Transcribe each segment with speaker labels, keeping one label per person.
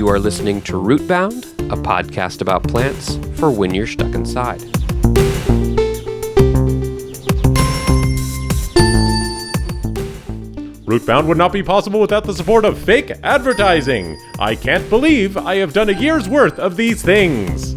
Speaker 1: You are listening to Rootbound, a podcast about plants for when you're stuck inside.
Speaker 2: Rootbound would not be possible without the support of fake advertising. I can't believe I have done a year's worth of these things.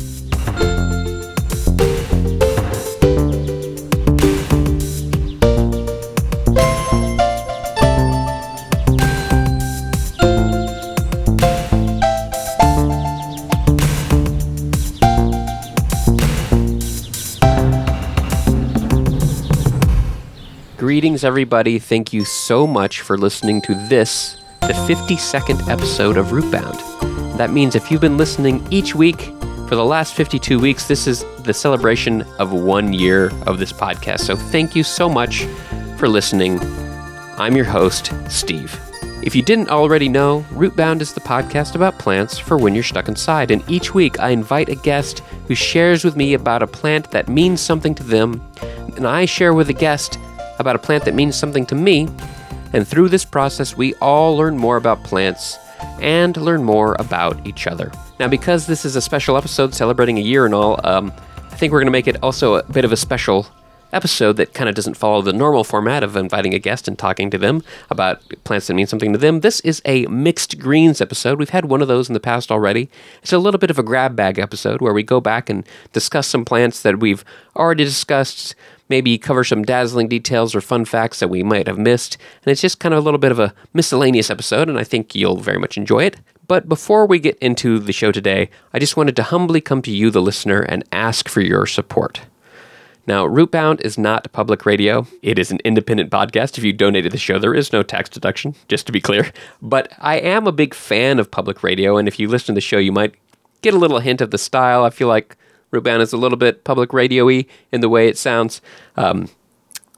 Speaker 1: Greetings, everybody. Thank you so much for listening to this, the 52nd episode of Rootbound. That means if you've been listening each week for the last 52 weeks, this is the celebration of one year of this podcast. So thank you so much for listening. I'm your host, Steve. If you didn't already know, Rootbound is the podcast about plants for when you're stuck inside. And each week I invite a guest who shares with me about a plant that means something to them. And I share with the guest about a plant that means something to me. And through this process, we all learn more about plants and learn more about each other. Now, because this is a special episode celebrating a year and all, um, I think we're going to make it also a bit of a special episode that kind of doesn't follow the normal format of inviting a guest and talking to them about plants that mean something to them. This is a mixed greens episode. We've had one of those in the past already. It's a little bit of a grab bag episode where we go back and discuss some plants that we've already discussed, maybe cover some dazzling details or fun facts that we might have missed. And it's just kind of a little bit of a miscellaneous episode, and I think you'll very much enjoy it. But before we get into the show today, I just wanted to humbly come to you, the listener, and ask for your support. Now, Rootbound is not public radio. It is an independent podcast. If you donated the show, there is no tax deduction, just to be clear. But I am a big fan of public radio, and if you listen to the show, you might get a little hint of the style. I feel like Rootbound is a little bit public radio y in the way it sounds. Um,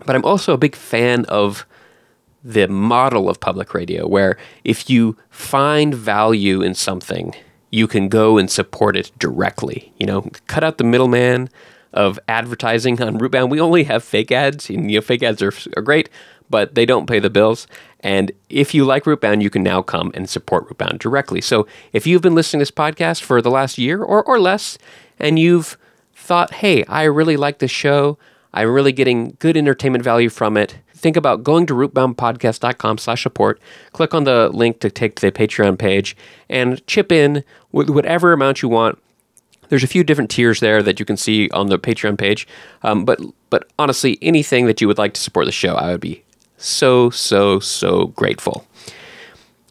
Speaker 1: but I'm also a big fan of the model of public radio, where if you find value in something, you can go and support it directly. You know, cut out the middleman of advertising on Rootbound. We only have fake ads, and you know, fake ads are, are great, but they don't pay the bills. And if you like Rootbound, you can now come and support Rootbound directly. So if you've been listening to this podcast for the last year or, or less, and you've thought, hey, I really like this show, I'm really getting good entertainment value from it, think about going to rootboundpodcast.com slash support, click on the link to take to the Patreon page, and chip in with whatever amount you want there's a few different tiers there that you can see on the Patreon page. Um, but but honestly, anything that you would like to support the show, I would be so so so grateful.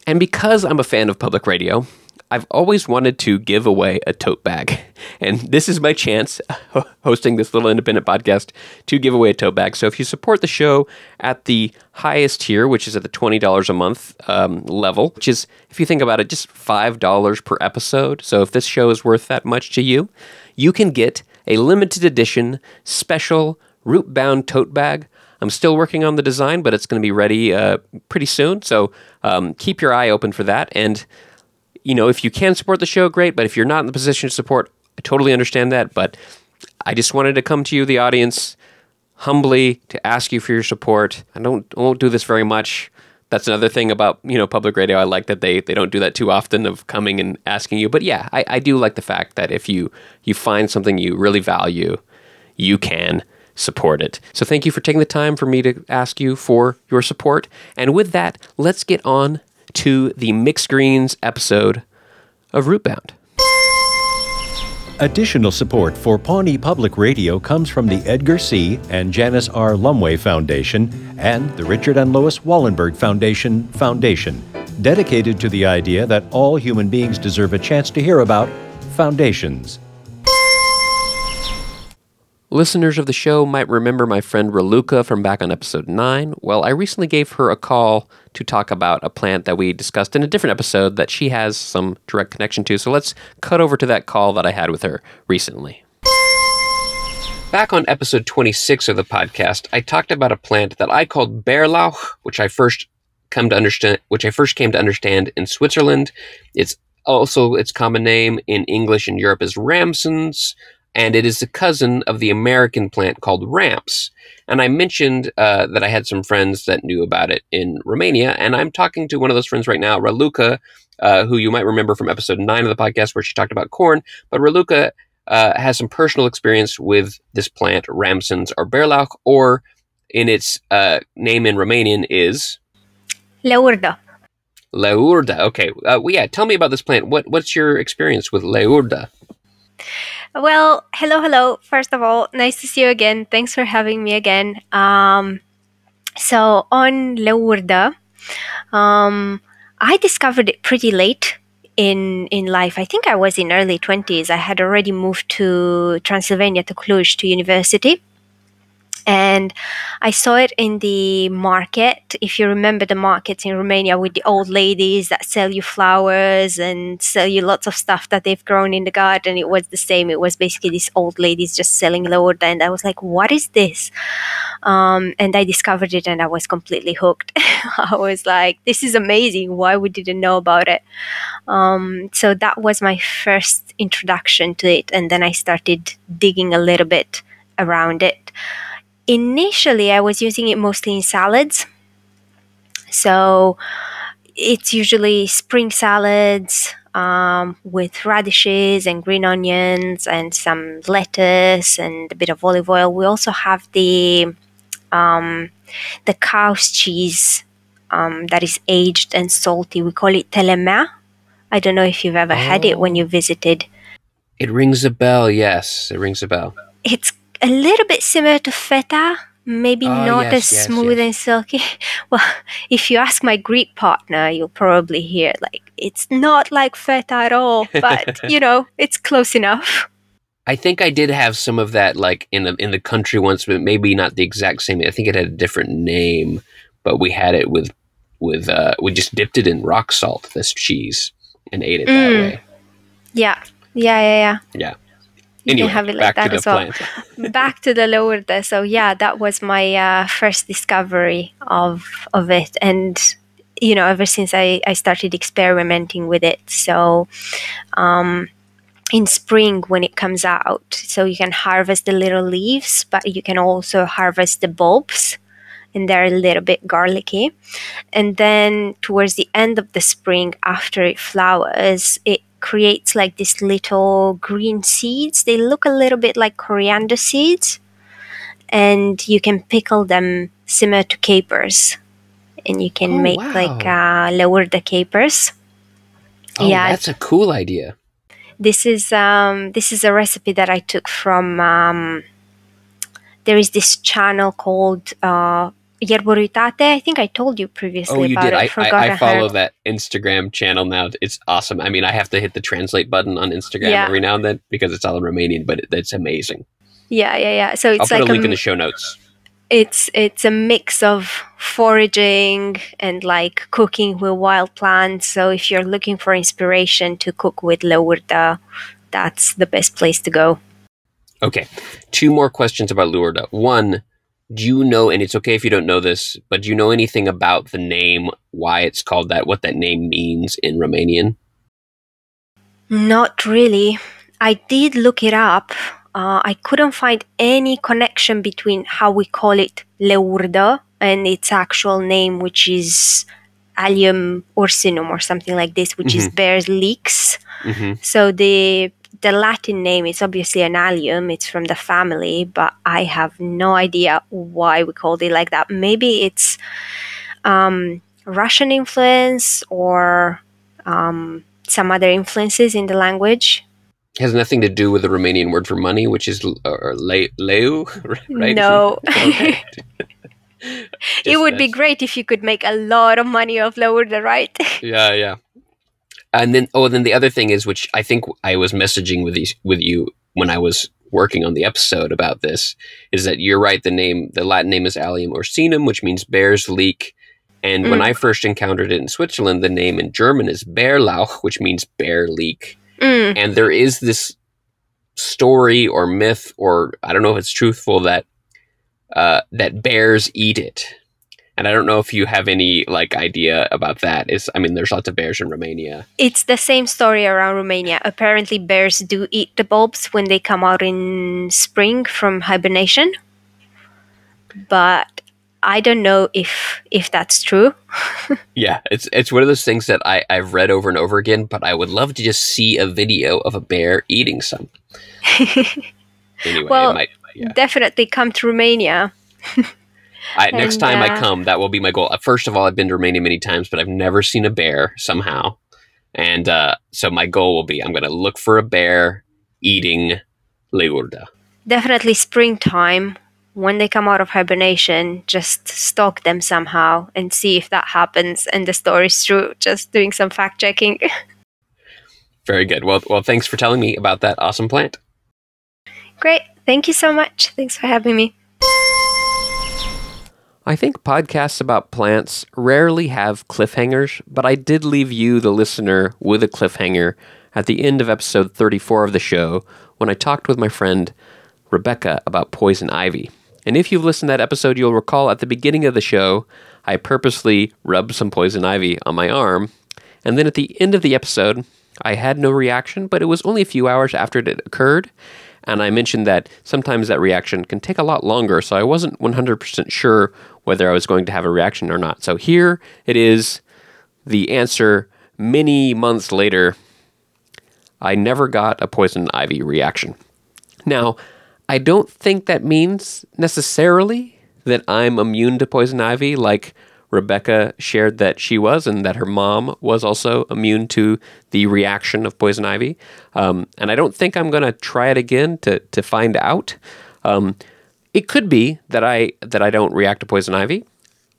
Speaker 1: And because I'm a fan of public radio, I've always wanted to give away a tote bag. And this is my chance, hosting this little independent podcast, to give away a tote bag. So if you support the show at the highest tier, which is at the $20 a month um, level, which is, if you think about it, just $5 per episode. So if this show is worth that much to you, you can get a limited edition special root bound tote bag. I'm still working on the design, but it's going to be ready uh, pretty soon. So um, keep your eye open for that. And you know, if you can support the show, great. But if you're not in the position to support, I totally understand that. But I just wanted to come to you, the audience, humbly to ask you for your support. I don't I won't do this very much. That's another thing about you know public radio. I like that they they don't do that too often of coming and asking you. But yeah, I, I do like the fact that if you you find something you really value, you can support it. So thank you for taking the time for me to ask you for your support. And with that, let's get on to the Mixed Greens episode of Rootbound.
Speaker 3: Additional support for Pawnee Public Radio comes from the Edgar C. and Janice R. Lumway Foundation and the Richard and Lois Wallenberg Foundation Foundation, dedicated to the idea that all human beings deserve a chance to hear about foundations.
Speaker 1: Listeners of the show might remember my friend Raluca from back on episode 9. Well, I recently gave her a call to talk about a plant that we discussed in a different episode that she has some direct connection to. So let's cut over to that call that I had with her recently. Back on episode 26 of the podcast, I talked about a plant that I called Bärlauch, which I first come to understand, which I first came to understand in Switzerland. It's also its common name in English in Europe is Ramsons, and it is a cousin of the American plant called ramps. And I mentioned uh, that I had some friends that knew about it in Romania, and I'm talking to one of those friends right now, Raluca, uh, who you might remember from episode nine of the podcast where she talked about corn. But Raluca uh, has some personal experience with this plant, Ramsons or Bärlauch, or in its uh, name in Romanian is
Speaker 4: Leurda.
Speaker 1: Leurda. Okay, uh, well, yeah. Tell me about this plant. What what's your experience with Leurda?
Speaker 4: Well, hello, hello. First of all, nice to see you again. Thanks for having me again. Um, so on Leurda, um, I discovered it pretty late in in life. I think I was in early twenties. I had already moved to Transylvania to Cluj to university and I saw it in the market. If you remember the markets in Romania with the old ladies that sell you flowers and sell you lots of stuff that they've grown in the garden, it was the same. It was basically these old ladies just selling Leurda, and I was like, "What is this?" Um, and I discovered it, and I was completely hooked. I was like, "This is amazing! Why we didn't know about it?" Um, so that was my first introduction to it, and then I started digging a little bit around it initially I was using it mostly in salads. So it's usually spring salads um, with radishes and green onions and some lettuce and a bit of olive oil. We also have the um, the cow's cheese um, that is aged and salty. We call it telemea. I don't know if you've ever oh. had it when you visited.
Speaker 1: It rings a bell. Yes, it rings a bell.
Speaker 4: It's a little bit similar to feta, maybe oh, not yes, as yes, smooth yes. and silky. Well, if you ask my Greek partner, you'll probably hear like it's not like feta at all, but you know, it's close enough.
Speaker 1: I think I did have some of that like in the in the country once, but maybe not the exact same. I think it had a different name, but we had it with with uh we just dipped it in rock salt, this cheese, and ate it mm. that way.
Speaker 4: Yeah. Yeah, yeah, yeah.
Speaker 1: Yeah
Speaker 4: anyway, can have it like that as well. back to the Leurda. So yeah, that was my uh, first discovery of of it, and you know, ever since I I started experimenting with it. So. Um, in spring when it comes out so you can harvest the little leaves but you can also harvest the bulbs and they're a little bit garlicky. And then towards the end of the spring, after it flowers, it creates like these little green seeds. They look a little bit like coriander seeds, and you can pickle them similar to capers, and you can oh, make wow. like uh, Leurda capers.
Speaker 1: Oh, yeah, that's a cool idea.
Speaker 4: This is um, this is a recipe that I took from. Um, there is this channel called uh, Ierburi Uitate. I think I told you previously. Oh, you did.
Speaker 1: I, I, I, follow that Instagram channel now. It's awesome. I mean, I have to hit the translate button on Instagram yeah. every now and then because it's all in Romanian, but it, it's amazing.
Speaker 4: Yeah, yeah, yeah. So it's
Speaker 1: I'll put a link a, in the show notes.
Speaker 4: It's it's a mix of foraging and like cooking with wild plants. So if you're looking for inspiration to cook with Leurda, that's the best place to go.
Speaker 1: Okay, two more questions about Leurda. One do you know and it's okay if you don't know this but do you know anything about the name why it's called that what that name means in romanian
Speaker 4: not really i did look it up uh, i couldn't find any connection between how we call it leurda and its actual name which is allium ursinum or something like this which mm-hmm. is bear's leeks mm-hmm. so the the Latin name is obviously an allium, it's from the family, but I have no idea why we called it like that. Maybe it's um, Russian influence or um, some other influences in the language.
Speaker 1: It has nothing to do with the Romanian word for money, which is uh, leu, right?
Speaker 4: No. it would be great if you could make a lot of money off Leurda, right?
Speaker 1: yeah, yeah and then oh, then the other thing is, which I think I was messaging with these with you when I was working on the episode about this, is that you're right. The name, the Latin name is Allium ursinum, which means bear's leek. And mm. when I first encountered it in Switzerland, the name in German is Bärlauch, which means bear leek. Mm. And there is this story or myth, or I don't know if it's truthful, that uh, that bears eat it and I don't know if you have any like idea about that. Is I mean, there's lots of bears in Romania.
Speaker 4: It's the same story around Romania. Apparently, bears do eat the bulbs when they come out in spring from hibernation. But I don't know if if that's true.
Speaker 1: Yeah, it's it's one of those things that I, I've read over and over again, but I would love to just see a video of a bear eating some. Anyway,
Speaker 4: Well,
Speaker 1: it might, yeah.
Speaker 4: Definitely come to Romania.
Speaker 1: I, next time I
Speaker 4: uh,
Speaker 1: come, that will be my goal. Uh, First of all, I've been to Romania many times, but I've never seen a bear somehow. And uh, so my goal will be I'm going to look for a bear eating leurda.
Speaker 4: Definitely springtime. When they come out of hibernation, just stalk them somehow and see if that happens and the story's true. Just doing some fact checking.
Speaker 1: Very good. Well, well, thanks for telling me about that awesome plant.
Speaker 4: Great. Thank you so much. Thanks for having me.
Speaker 1: I think podcasts about plants rarely have cliffhangers, but I did leave you, the listener, with a cliffhanger at the end of episode 34 of the show when I talked with my friend Rebecca about poison ivy. And if you've listened to that episode, you'll recall at the beginning of the show, I purposely rubbed some poison ivy on my arm. And then at the end of the episode, I had no reaction, but it was only a few hours after it occurred. And I mentioned that sometimes that reaction can take a lot longer, so I wasn't 100% sure whether I was going to have a reaction or not. So here it is the answer many months later. I never got a poison ivy reaction. Now, I don't think that means necessarily that I'm immune to poison ivy, like Rebecca shared that she was, and that her mom was also immune to the reaction of poison ivy. Um, and I don't think I'm going to try it again to to find out. Um, it could be that I that I don't react to poison ivy,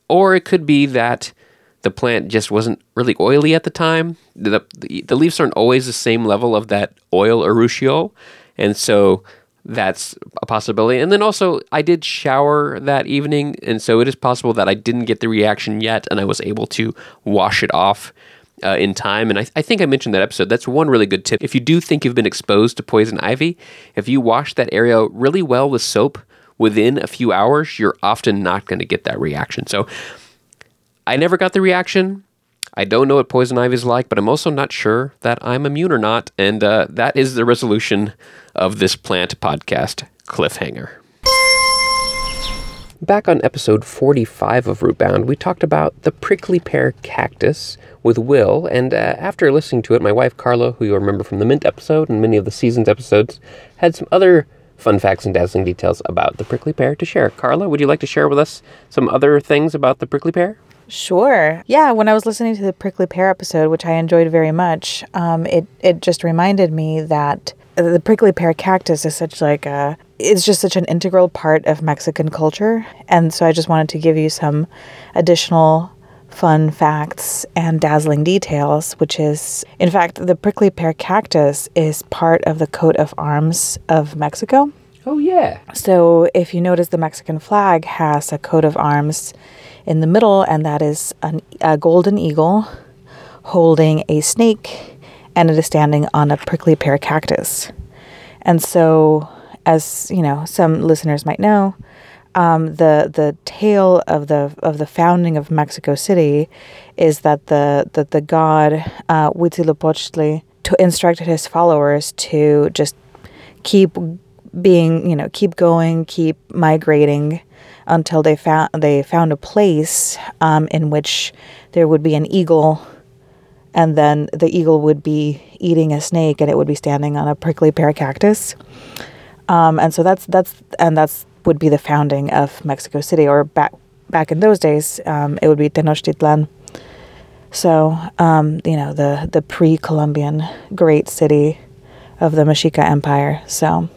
Speaker 1: or it could be that the plant just wasn't really oily at the time. The, the, the leaves aren't always the same level of that oil urushiol, and so that's a possibility. And then also, I did shower that evening, and so it is possible that I didn't get the reaction yet, and I was able to wash it off uh, in time. And I, I think I mentioned that episode. That's one really good tip. If you do think you've been exposed to poison ivy, if you wash that area really well with soap within a few hours, you're often not going to get that reaction. So I never got the reaction. I don't know what poison ivy is like, but I'm also not sure that I'm immune or not. And uh, that is the resolution of this plant podcast cliffhanger. Back on episode 45 of Rootbound, we talked about the prickly pear cactus with Will, and uh, after listening to it, my wife Carla, who you'll remember from the Mint episode and many of the season's episodes, had some other fun facts and dazzling details about the prickly pear to share. Carla, would you like to share with us some other things about the prickly pear?
Speaker 5: Sure. Yeah, when I was listening to the prickly pear episode, which I enjoyed very much, um, it it just reminded me that the prickly pear cactus is such like a it's just such an integral part of Mexican culture, and so I just wanted to give you some additional fun facts and dazzling details, which is in fact the prickly pear cactus is part of the coat of arms of Mexico.
Speaker 1: Oh, yeah.
Speaker 5: So if you notice, the Mexican flag has a coat of arms in the middle, and that is an, a golden eagle holding a snake, and it is standing on a prickly pear cactus. And so, as you know, some listeners might know, um, the the tale of the of the founding of Mexico City is that the that the god uh, Huitzilopochtli to instructed his followers to just keep being you know keep going keep migrating until they found they found a place um, in which there would be an eagle and then the eagle would be eating a snake and it would be standing on a prickly pear cactus. Um, and so that's that's and that's would be the founding of Mexico City or back back in those days um, it would be Tenochtitlan. So um, you know the the pre-Columbian great city of the Mexica Empire. So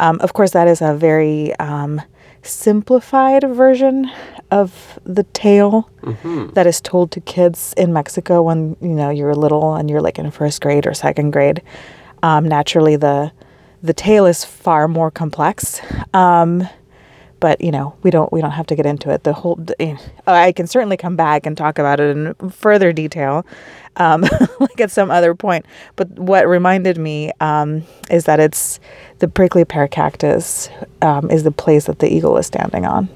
Speaker 5: um, of course, that is a very um, simplified version of the tale that is told to kids in Mexico when you know you're little and you're like in first grade or second grade. Um, naturally, the the tale is far more complex. Um, but you know we don't we don't have to get into it. The whole the- I can certainly come back and talk about it in further detail, um, like at some other point. But what reminded me um, is that it's the prickly pear cactus um, is the place that the eagle is standing on.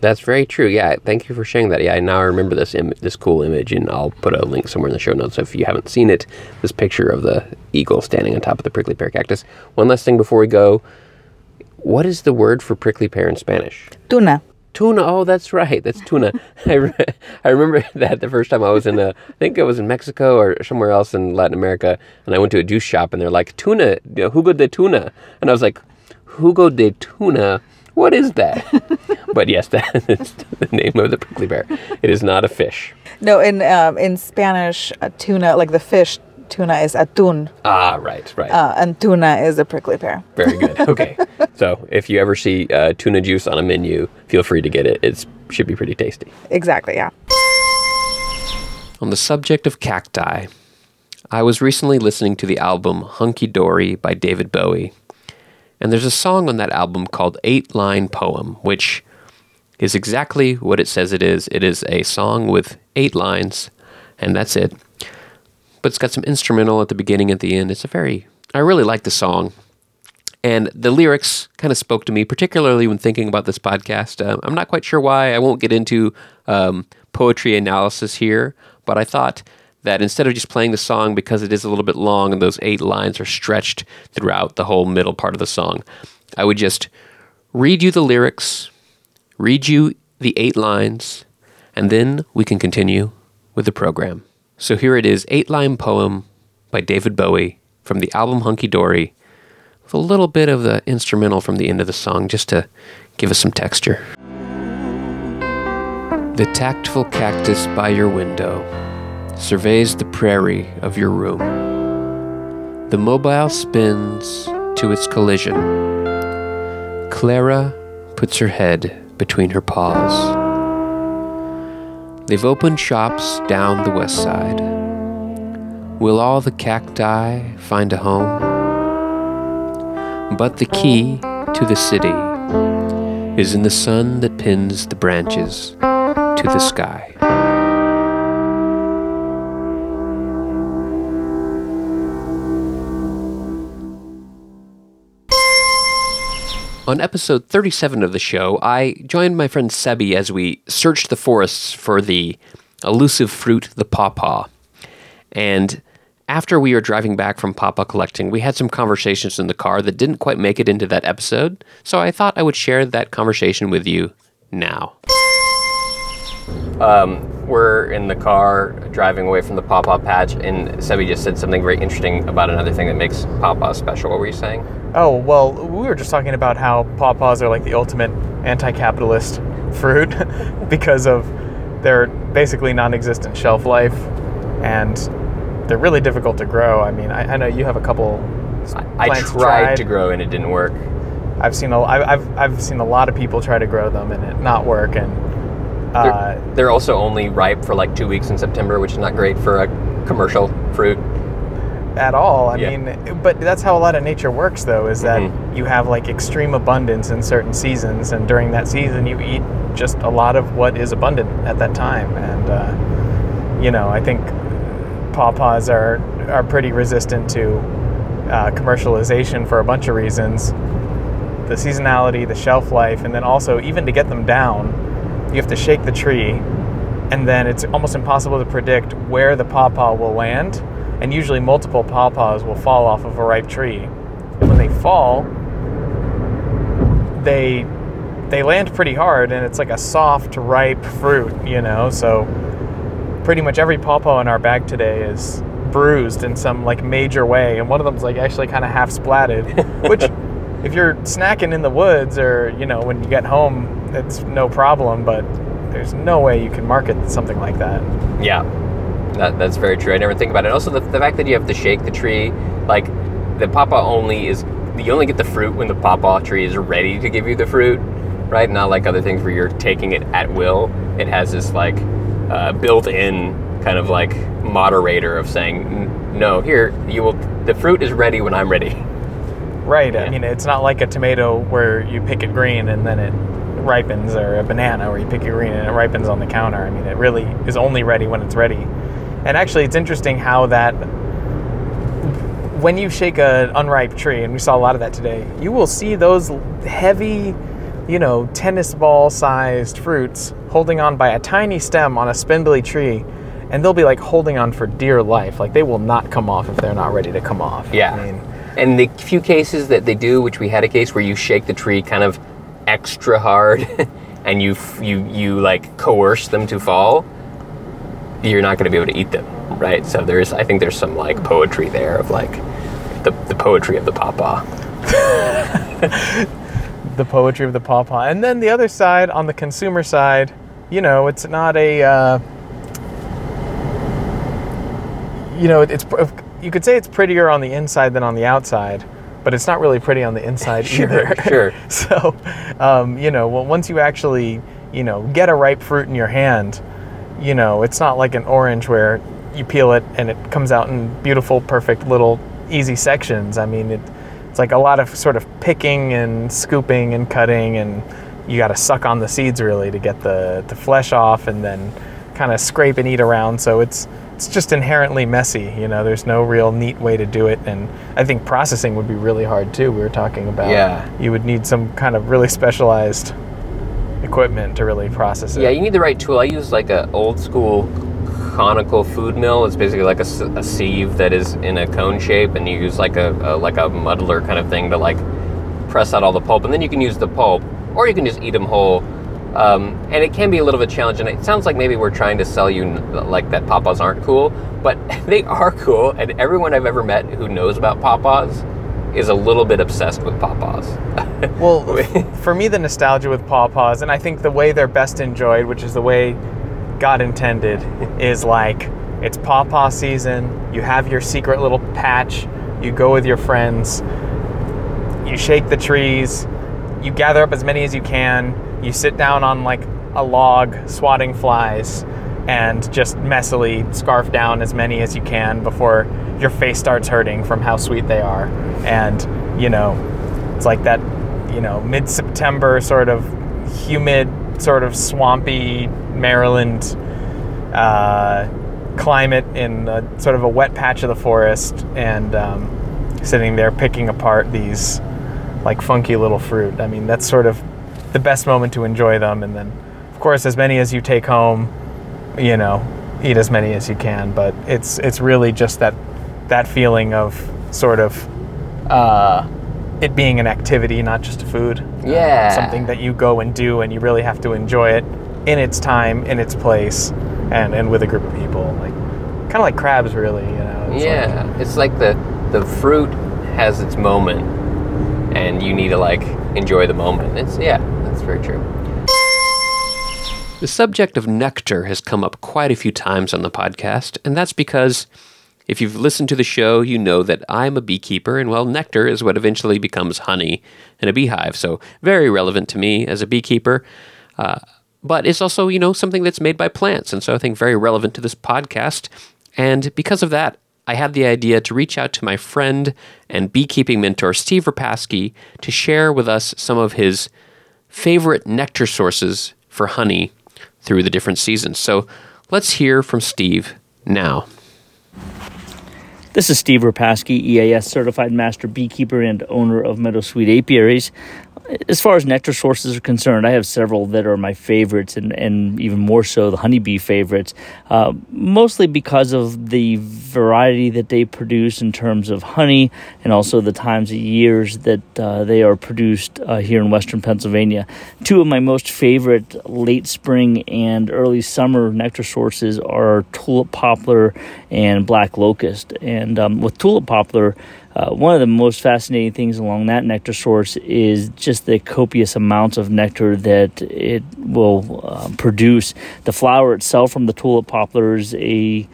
Speaker 1: That's very true. Yeah, thank you for sharing that. Yeah, I now remember this Im- this cool image, and I'll put a link somewhere in the show notes. If you haven't seen it, this picture of the eagle standing on top of the prickly pear cactus. One last thing before we go, what is the word for prickly pear in Spanish?
Speaker 5: Tuna.
Speaker 1: tuna. Oh, that's right. That's tuna. I, re- I remember that the first time I was in a, I think it was in Mexico or somewhere else in Latin America, and I went to a juice shop, and they're like tuna, jugo de tuna, and I was like, jugo de tuna. What is that? but yes, that is the name of the prickly pear. It is not a fish.
Speaker 5: No, in um, in Spanish, uh, tuna, like the fish, tuna is atún,
Speaker 1: Ah, right, right.
Speaker 5: uh, and tuna is a prickly pear.
Speaker 1: Very good. Okay. so if you ever see uh, tuna juice on a menu, feel free to get it. It should be pretty tasty.
Speaker 5: Exactly, yeah.
Speaker 1: On the subject of cacti, I was recently listening to the album Hunky Dory by David Bowie. And there's a song on that album called Eight Line Poem, which is exactly what it says it is. It is a song with eight lines, and that's it. But it's got some instrumental at the beginning, at the end. It's a very, I really like the song. And the lyrics kind of spoke to me, particularly when thinking about this podcast. Uh, I'm not quite sure why. I won't get into um, poetry analysis here, but I thought that instead of just playing the song because it is a little bit long and those eight lines are stretched throughout the whole middle part of the song, I would just read you the lyrics, read you the eight lines, and then we can continue with the program. So here it is Eight Line Poem by David Bowie from the album Hunky Dory, with a little bit of the instrumental from the end of the song just to give us some texture. The tactful cactus by your window surveys the prairie of your room. The mobile spins to its collision. Clara puts her head between her paws. They've opened shops down the west side. Will all the cacti find a home? But the key to the city is in the sun that pins the branches to the sky. On episode 37 of the show, I joined my friend Sebi as we searched the forests for the elusive fruit, the pawpaw. And after we were driving back from pawpaw collecting, we had some conversations in the car that didn't quite make it into that episode, so I thought I would share that conversation with you now. Um, we're in the car driving away from the pawpaw patch, and Sebi just said something very interesting about another thing that makes pawpaw special. What were you saying?
Speaker 6: Oh, well, we were just talking about how pawpaws are like the ultimate anti capitalist fruit because of their basically non existent shelf life and they're really difficult to grow. I mean, I, I know you have a couple.
Speaker 1: I
Speaker 6: plants
Speaker 1: tried to grow and it didn't work.
Speaker 6: I've seen a, I- I've, I've seen a lot of people try to grow them and it not work. And uh,
Speaker 1: they're also only ripe for like two weeks in September, which is not great for a commercial fruit.
Speaker 6: at all. I
Speaker 1: Yeah.
Speaker 6: mean, but that's how a lot of nature works, though, is that
Speaker 1: Mhm.
Speaker 6: you have like extreme abundance in certain seasons, and during that season, you eat just a lot of what is abundant at that time. And uh, you know, I think pawpaws are are pretty resistant to uh, commercialization for a bunch of reasons. The seasonality, the shelf life, and then also even to get them down, you have to shake the tree, and then it's almost impossible to predict where the pawpaw will land. And usually, multiple pawpaws will fall off of a ripe tree, and when they fall, they they land pretty hard, and it's like a soft, ripe fruit, you know. So pretty much every pawpaw in our bag today is bruised in some like major way, and one of them's like actually kind of half splatted, which. If you're snacking in the woods or, you know, when you get home, it's no problem, but there's no way you can market something like that.
Speaker 1: Yeah, that, that's very true. I never think about it. Also, the, the fact that you have to shake the tree, like the pawpaw only is you only get the fruit when the pawpaw tree is ready to give you the fruit, right? Not like other things where you're taking it at will. It has this like uh, built-in kind of like moderator of saying, no, here you will. The fruit is ready when I'm ready.
Speaker 6: Right.
Speaker 1: Yeah.
Speaker 6: I mean, it's not like a tomato where you pick it green and then it ripens, or a banana where you pick it green and it ripens on the counter. I mean, it really is only ready when it's ready. And actually, it's interesting how that when you shake an unripe tree, and we saw a lot of that today, you will see those heavy, you know, tennis ball sized fruits holding on by a tiny stem on a spindly tree. And they'll be like holding on for dear life. Like they will not come off if they're not ready to come off.
Speaker 1: Yeah.
Speaker 6: I mean,
Speaker 1: And the few cases that they do, which we had a case where you shake the tree kind of extra hard, and you you you like coerce them to fall, you're not going to be able to eat them, right? So there's I think there's some like poetry there of like the, the poetry of the pawpaw.
Speaker 6: the poetry of the pawpaw. And then the other side, on the consumer side, you know, it's not a, uh, you know, it's you could say it's prettier on the inside than on the outside, but it's not really pretty on the inside
Speaker 1: Sure,
Speaker 6: either.
Speaker 1: sure.
Speaker 6: so, um, you know, well, once you actually, you know, get a ripe fruit in your hand, you know, it's not like an orange where you peel it and it comes out in beautiful, perfect little easy sections. I mean, it, it's like a lot of sort of picking and scooping and cutting, and you got to suck on the seeds really to get the, the flesh off, and then kind of scrape and eat around. So it's it's just inherently messy. You know, there's no real neat way to do it, and I think processing would be really hard too. We were talking about
Speaker 1: Yeah.
Speaker 6: you would need some kind of really specialized equipment to really process it.
Speaker 1: Yeah, you need the right tool. I use like a old school conical food mill. It's basically like a sieve that is in a cone shape, and you use like a, a like a muddler kind of thing to like press out all the pulp, and then you can use the pulp, or you can just eat them whole. Um, and it can be a little bit challenging. It sounds like maybe we're trying to sell you like that pawpaws aren't cool, but they are cool. And everyone I've ever met who knows about pawpaws is a little bit obsessed with pawpaws.
Speaker 6: Well, for me, the nostalgia with pawpaws, and I think the way they're best enjoyed, which is the way God intended, is like it's pawpaw season. You have your secret little patch. You go with your friends. You shake the trees. You gather up as many as you can. You sit down on like a log, swatting flies, and just messily scarf down as many as you can before your face starts hurting from how sweet they are. And you know, it's like that, you know, mid September sort of humid, sort of swampy Maryland uh, climate in a, sort of a wet patch of the forest and um, sitting there picking apart these like funky little fruit. I mean, that's sort of the best moment to enjoy them. And then, of course, as many as you take home, you know, eat as many as you can. But it's it's really just that that feeling of sort of uh, it being an activity, not just a food. Uh,
Speaker 1: Yeah.
Speaker 6: something that you go and do, and you really have to enjoy it in its time, in its place, and and with a group of people. Like kind of like crabs, really. You know. It's like-
Speaker 1: yeah, it's like the the fruit has its moment, and you need to like enjoy the moment. It's yeah, very true. The subject of nectar has come up quite a few times on the podcast, and that's because if you've listened to the show, you know that I'm a beekeeper, and well, nectar is what eventually becomes honey in a beehive. So, very relevant to me as a beekeeper. Uh, but it's also, you know, something that's made by plants, and so I think very relevant to this podcast. And because of that, I had the idea to reach out to my friend and beekeeping mentor, Steve Repasky, to share with us some of his favorite nectar sources for honey through the different seasons. So let's hear from Steve now.
Speaker 7: This is Steve Repasky, EAS certified master beekeeper and owner of Meadow Sweet Apiaries. As far as nectar sources are concerned, I have several that are my favorites, and, and even more so the honeybee favorites, uh, mostly because of the variety that they produce in terms of honey and also the times of years that uh, they are produced uh, here in western Pennsylvania. Two of my most favorite late spring and early summer nectar sources are tulip poplar and black locust. And um, with tulip poplar, uh, one of the most fascinating things along that nectar source is just the copious amounts of nectar that it will uh, produce. The flower itself from the tulip poplar is a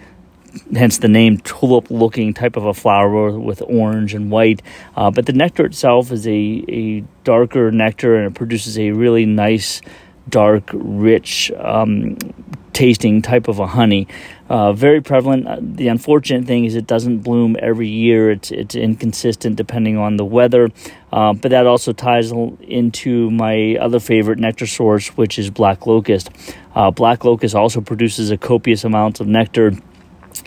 Speaker 7: hence the name tulip looking type of a flower with orange and white. Uh, but the nectar itself is a, a darker nectar and it produces a really nice, dark, rich, um, tasting type of a honey. Uh, very prevalent. Uh, the unfortunate thing is it doesn't bloom every year. It's it's inconsistent depending on the weather. Uh, but that also ties into my other favorite nectar source, which is black locust. Uh, black locust also produces a copious amount of nectar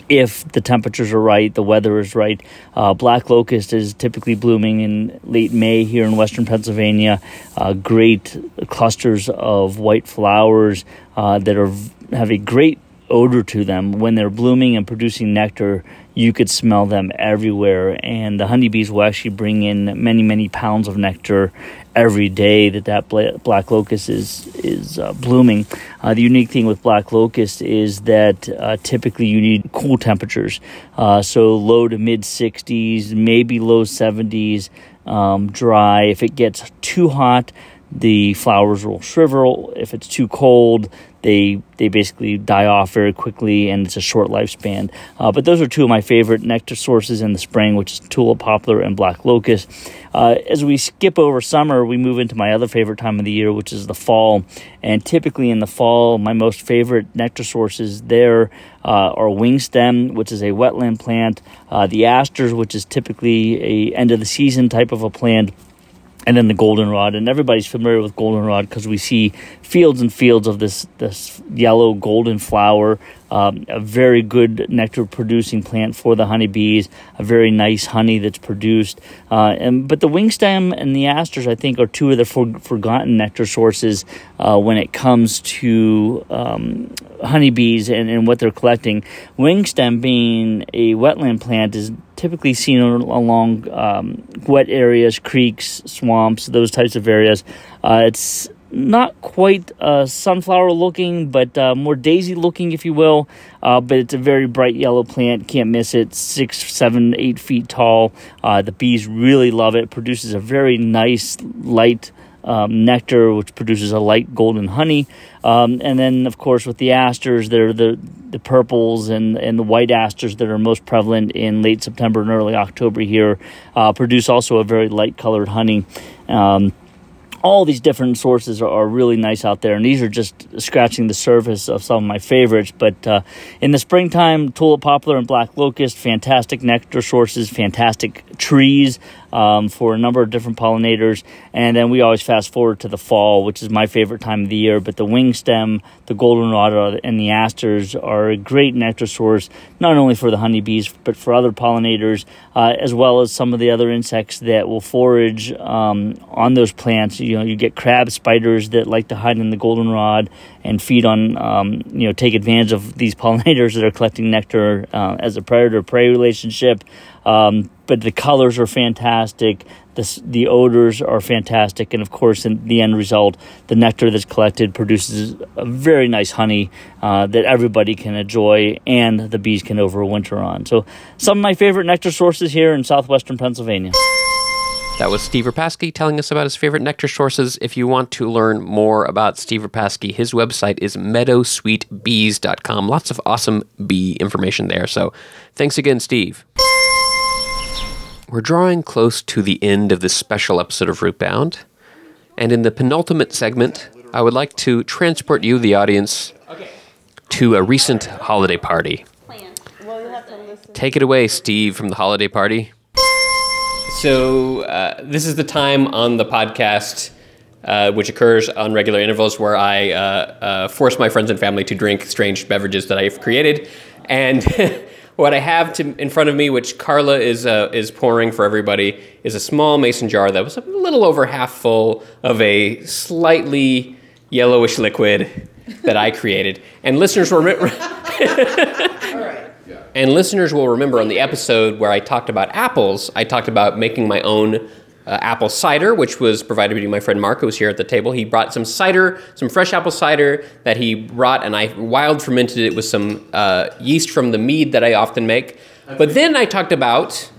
Speaker 7: if the temperatures are right, the weather is right. Uh, black locust is typically blooming in late May here in western Pennsylvania. Uh, great clusters of white flowers uh, that are have a great odor to them. When they're blooming and producing nectar, you could smell them everywhere. And the honeybees will actually bring in many, many pounds of nectar every day that that black locust is is uh, blooming. Uh, the unique thing with black locust is that uh, typically you need cool temperatures, uh, so low to mid 60s, maybe low 70s, um, dry. If it gets too hot, the flowers will shrivel. If it's too cold, they they basically die off very quickly, and it's a short lifespan. Uh, but those are two of my favorite nectar sources in the spring, which is tulip poplar and black locust. Uh, as we skip over summer, we move into my other favorite time of the year, which is the fall. And typically in the fall, my most favorite nectar sources there uh, are wingstem, which is a wetland plant, uh, the asters, which is typically a end of the season type of a plant and then the goldenrod. And everybody's familiar with goldenrod because we see fields and fields of this this yellow golden flower. Um, a very good nectar producing plant for the honeybees. A very nice honey that's produced. Uh, and but the wingstem and the asters, I think, are two of the for, forgotten nectar sources uh, when it comes to um, honeybees and, and what they're collecting. Wingstem being a wetland plant is typically seen along um, wet areas, creeks, swamps, those types of areas. Uh, it's not quite uh, sunflower looking, but uh, more daisy looking, if you will. Uh, but it's a very bright yellow plant. Can't miss it. Six, seven, eight feet tall. Uh, the bees really love it. it. Produces a very nice light um, nectar, which produces a light golden honey. Um, and then, of course, with the asters, they're the the purples and, and the white asters that are most prevalent in late September and early October here uh, produce also a very light colored honey. Um, all these different sources are, really nice out there, and these are just scratching the surface of some of my favorites. But uh, in the springtime, tulip poplar and black locust, fantastic nectar sources, fantastic trees um, for a number of different pollinators. And then we always fast forward to the fall, which is my favorite time of the year. But the wingstem, the goldenrod, and the asters are a great nectar source, not only for the honeybees, but for other pollinators, uh, as well as some of the other insects that will forage um, on those plants. You know, you get crab spiders that like to hide in the goldenrod and feed on, um, you know, take advantage of these pollinators that are collecting nectar uh, as a predator prey relationship. Um, but the colors are fantastic. The, the odors are fantastic. And of course, in the end result, the nectar that's collected produces a very nice honey uh, that everybody can enjoy and the bees can overwinter on. So, some of my favorite nectar sources here in southwestern Pennsylvania.
Speaker 1: That was Steve Repasky telling us about his favorite nectar sources. If you want to learn more about Steve Repasky, his website is meadowsweetbees.com. Lots of awesome bee information there. So thanks again, Steve. We're drawing close to the end of this special episode of Rootbound. And in the penultimate segment, I would like to transport you, the audience, to a recent holiday party. Take it away, Steve, from the holiday party. So, uh, this is the time on the podcast, uh, which occurs on regular intervals, where I uh, uh force my friends and family to drink strange beverages that I've created. And what I have to, in front of me, which Carla is uh, is pouring for everybody, is a small mason jar that was a little over half full of a slightly yellowish liquid that I created. And listeners will remember. and listeners will remember on the episode where I talked about apples, I talked about making my own uh, apple cider, which was provided by my friend Mark, who was here at the table. He brought some cider, some fresh apple cider that he brought, and I wild fermented it with some uh, yeast from the mead that I often make. But then I talked about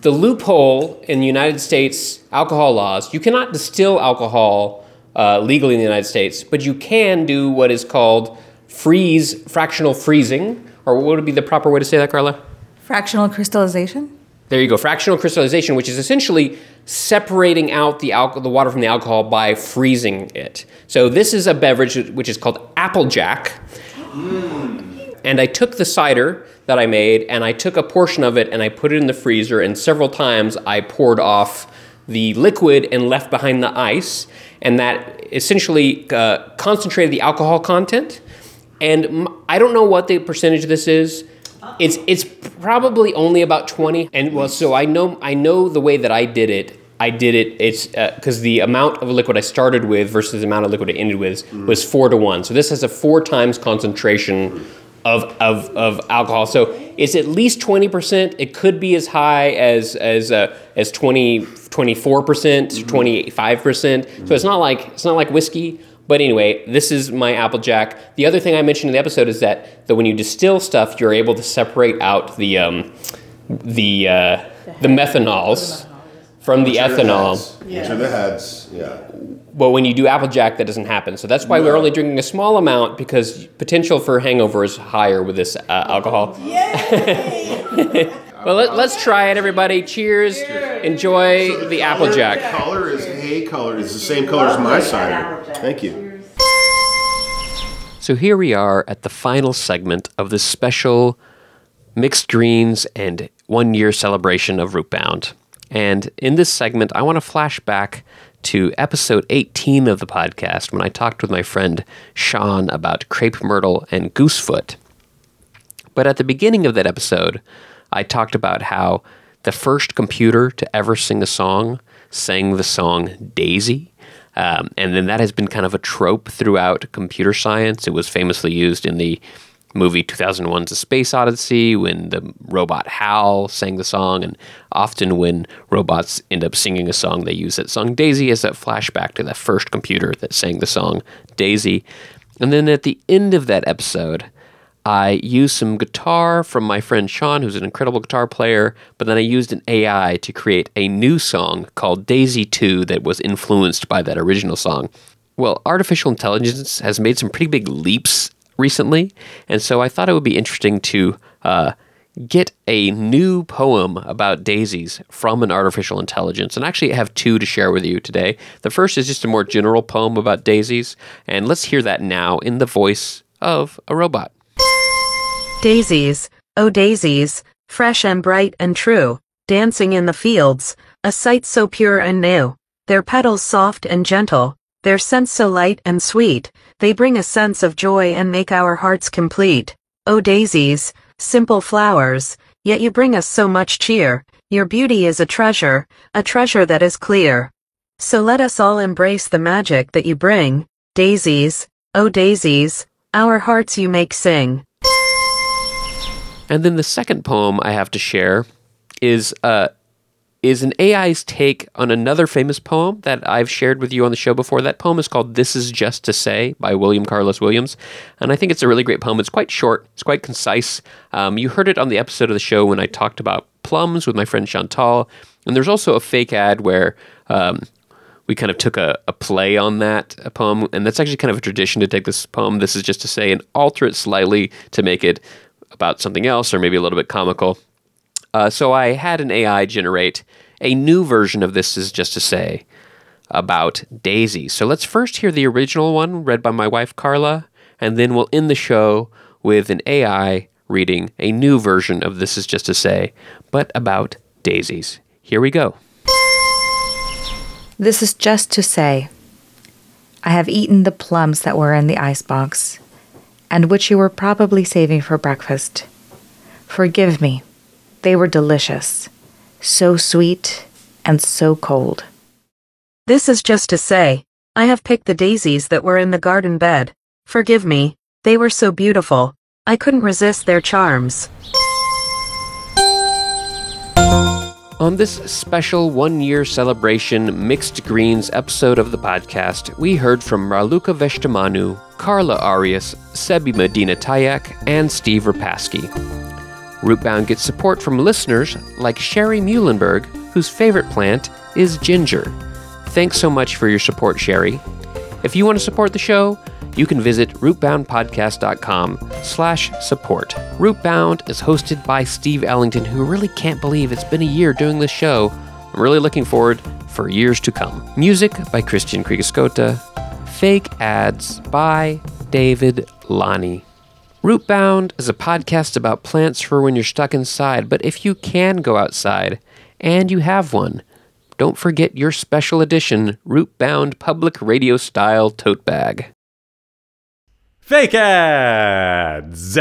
Speaker 1: the loophole in the United States alcohol laws. You cannot distill alcohol uh, legally in the United States, but you can do what is called freeze, fractional freezing, or what would be the proper way to say that, Carla?
Speaker 5: Fractional crystallization?
Speaker 1: There you go. Fractional crystallization, which is essentially separating out the, alcohol, the water from the alcohol by freezing it. So this is a beverage which is called Applejack. Mm. And I took the cider that I made and I took a portion of it and I put it in the freezer and several times I poured off the liquid and left behind the ice and that essentially uh, concentrated the alcohol content. And I don't know what the percentage of this is it's it's probably only about 20 and well so I know I know the way that I did it I did it it's because uh, the amount of liquid I started with versus the amount of liquid I ended with mm. was 4 to 1 so this has a 4 times concentration of, of, of alcohol. So it's at least 20%. It could be as high as as uh, as 20 24%, percent 25%. So it's not like it's not like whiskey, but anyway, this is my Applejack. The other thing I mentioned in the episode is that, that when you distill stuff, you're able to separate out the um, the uh, the methanols from the ethanol.
Speaker 8: Which are the heads, yeah.
Speaker 1: But when you do Applejack, that doesn't happen. So that's why we're only drinking a small amount because potential for hangover is higher with this uh, alcohol. well, let, us try it, everybody. Cheers. Enjoy the Applejack.
Speaker 8: Color is hay color. It's the same color as my cider. Thank you.
Speaker 1: So here we are at the final segment of this special mixed greens and one year celebration of Rootbound. And in this segment, I want to flash back to episode 18 of the podcast when I talked with my friend Sean about crepe myrtle and goosefoot. But at the beginning of that episode, I talked about how the first computer to ever sing a song sang the song Daisy. Um, and then that has been kind of a trope throughout computer science. It was famously used in the movie 2001's A Space Odyssey when the robot Hal sang the song, and often when robots end up singing a song, they use that song Daisy as that flashback to that first computer that sang the song Daisy. And then at the end of that episode, I used some guitar from my friend Sean, who's an incredible guitar player, but then I used an AI to create a new song called Daisy 2 that was influenced by that original song. Well, artificial intelligence has made some pretty big leaps recently, and so I thought it would be interesting to uh, get a new poem about daisies from an artificial intelligence. And actually, I have two to share with you today. The first is just a more general poem about daisies, and let's hear that now in the voice of a robot.
Speaker 9: Daisies, oh daisies, fresh and bright and true, dancing in the fields, a sight so pure and new, their petals soft and gentle, their scents so light and sweet, they bring a sense of joy and make our hearts complete. Oh daisies, simple flowers, yet you bring us so much cheer. Your beauty is a treasure, a treasure that is clear. So let us all embrace the magic that you bring. Daisies, oh daisies, our hearts you make sing.
Speaker 1: And then the second poem I have to share is uh, is an AI's take on another famous poem that I've shared with you on the show before. That poem is called This Is Just to Say by William Carlos Williams. And I think it's a really great poem. It's quite short, it's quite concise. Um, you heard it on the episode of the show when I talked about plums with my friend Chantal. And there's also a fake ad where um, we kind of took a, a play on that poem. And that's actually kind of a tradition to take this poem, This Is Just to Say, and alter it slightly to make it about something else or maybe a little bit comical. Uh, so I had an AI generate a new version of This Is Just to Say about Daisy. So let's first hear the original one read by my wife Carla, and then we'll end the show with an AI reading a new version of This Is Just to Say, but about daisies. Here we go.
Speaker 10: This is just to say, I have eaten the plums that were in the icebox, and which you were probably saving for breakfast. Forgive me they were delicious, so sweet and so cold.
Speaker 9: This is just to say, I have picked the daisies that were in the garden bed. Forgive me, they were so beautiful, I couldn't resist their charms.
Speaker 1: On this special one year celebration Mixed Greens episode of the podcast, we heard from Raluca Veshtamanu, Carla Arias, Sebi Medina Tayac, and Steve Repasky. Rootbound gets support from listeners like Sherry Muhlenberg, whose favorite plant is ginger. Thanks so much for your support, Sherry. If you want to support the show, you can visit rootboundpodcast.com slash support. Rootbound is hosted by Steve Ellington, who really can't believe it's been a year doing this show. I'm really looking forward for years to come. Music by Christian Kriegescota. Fake ads by David Lonnie. Rootbound is a podcast about plants for when you're stuck inside, but if you can go outside, and you have one, don't forget your special edition Rootbound public radio style tote bag.
Speaker 2: Fake ads!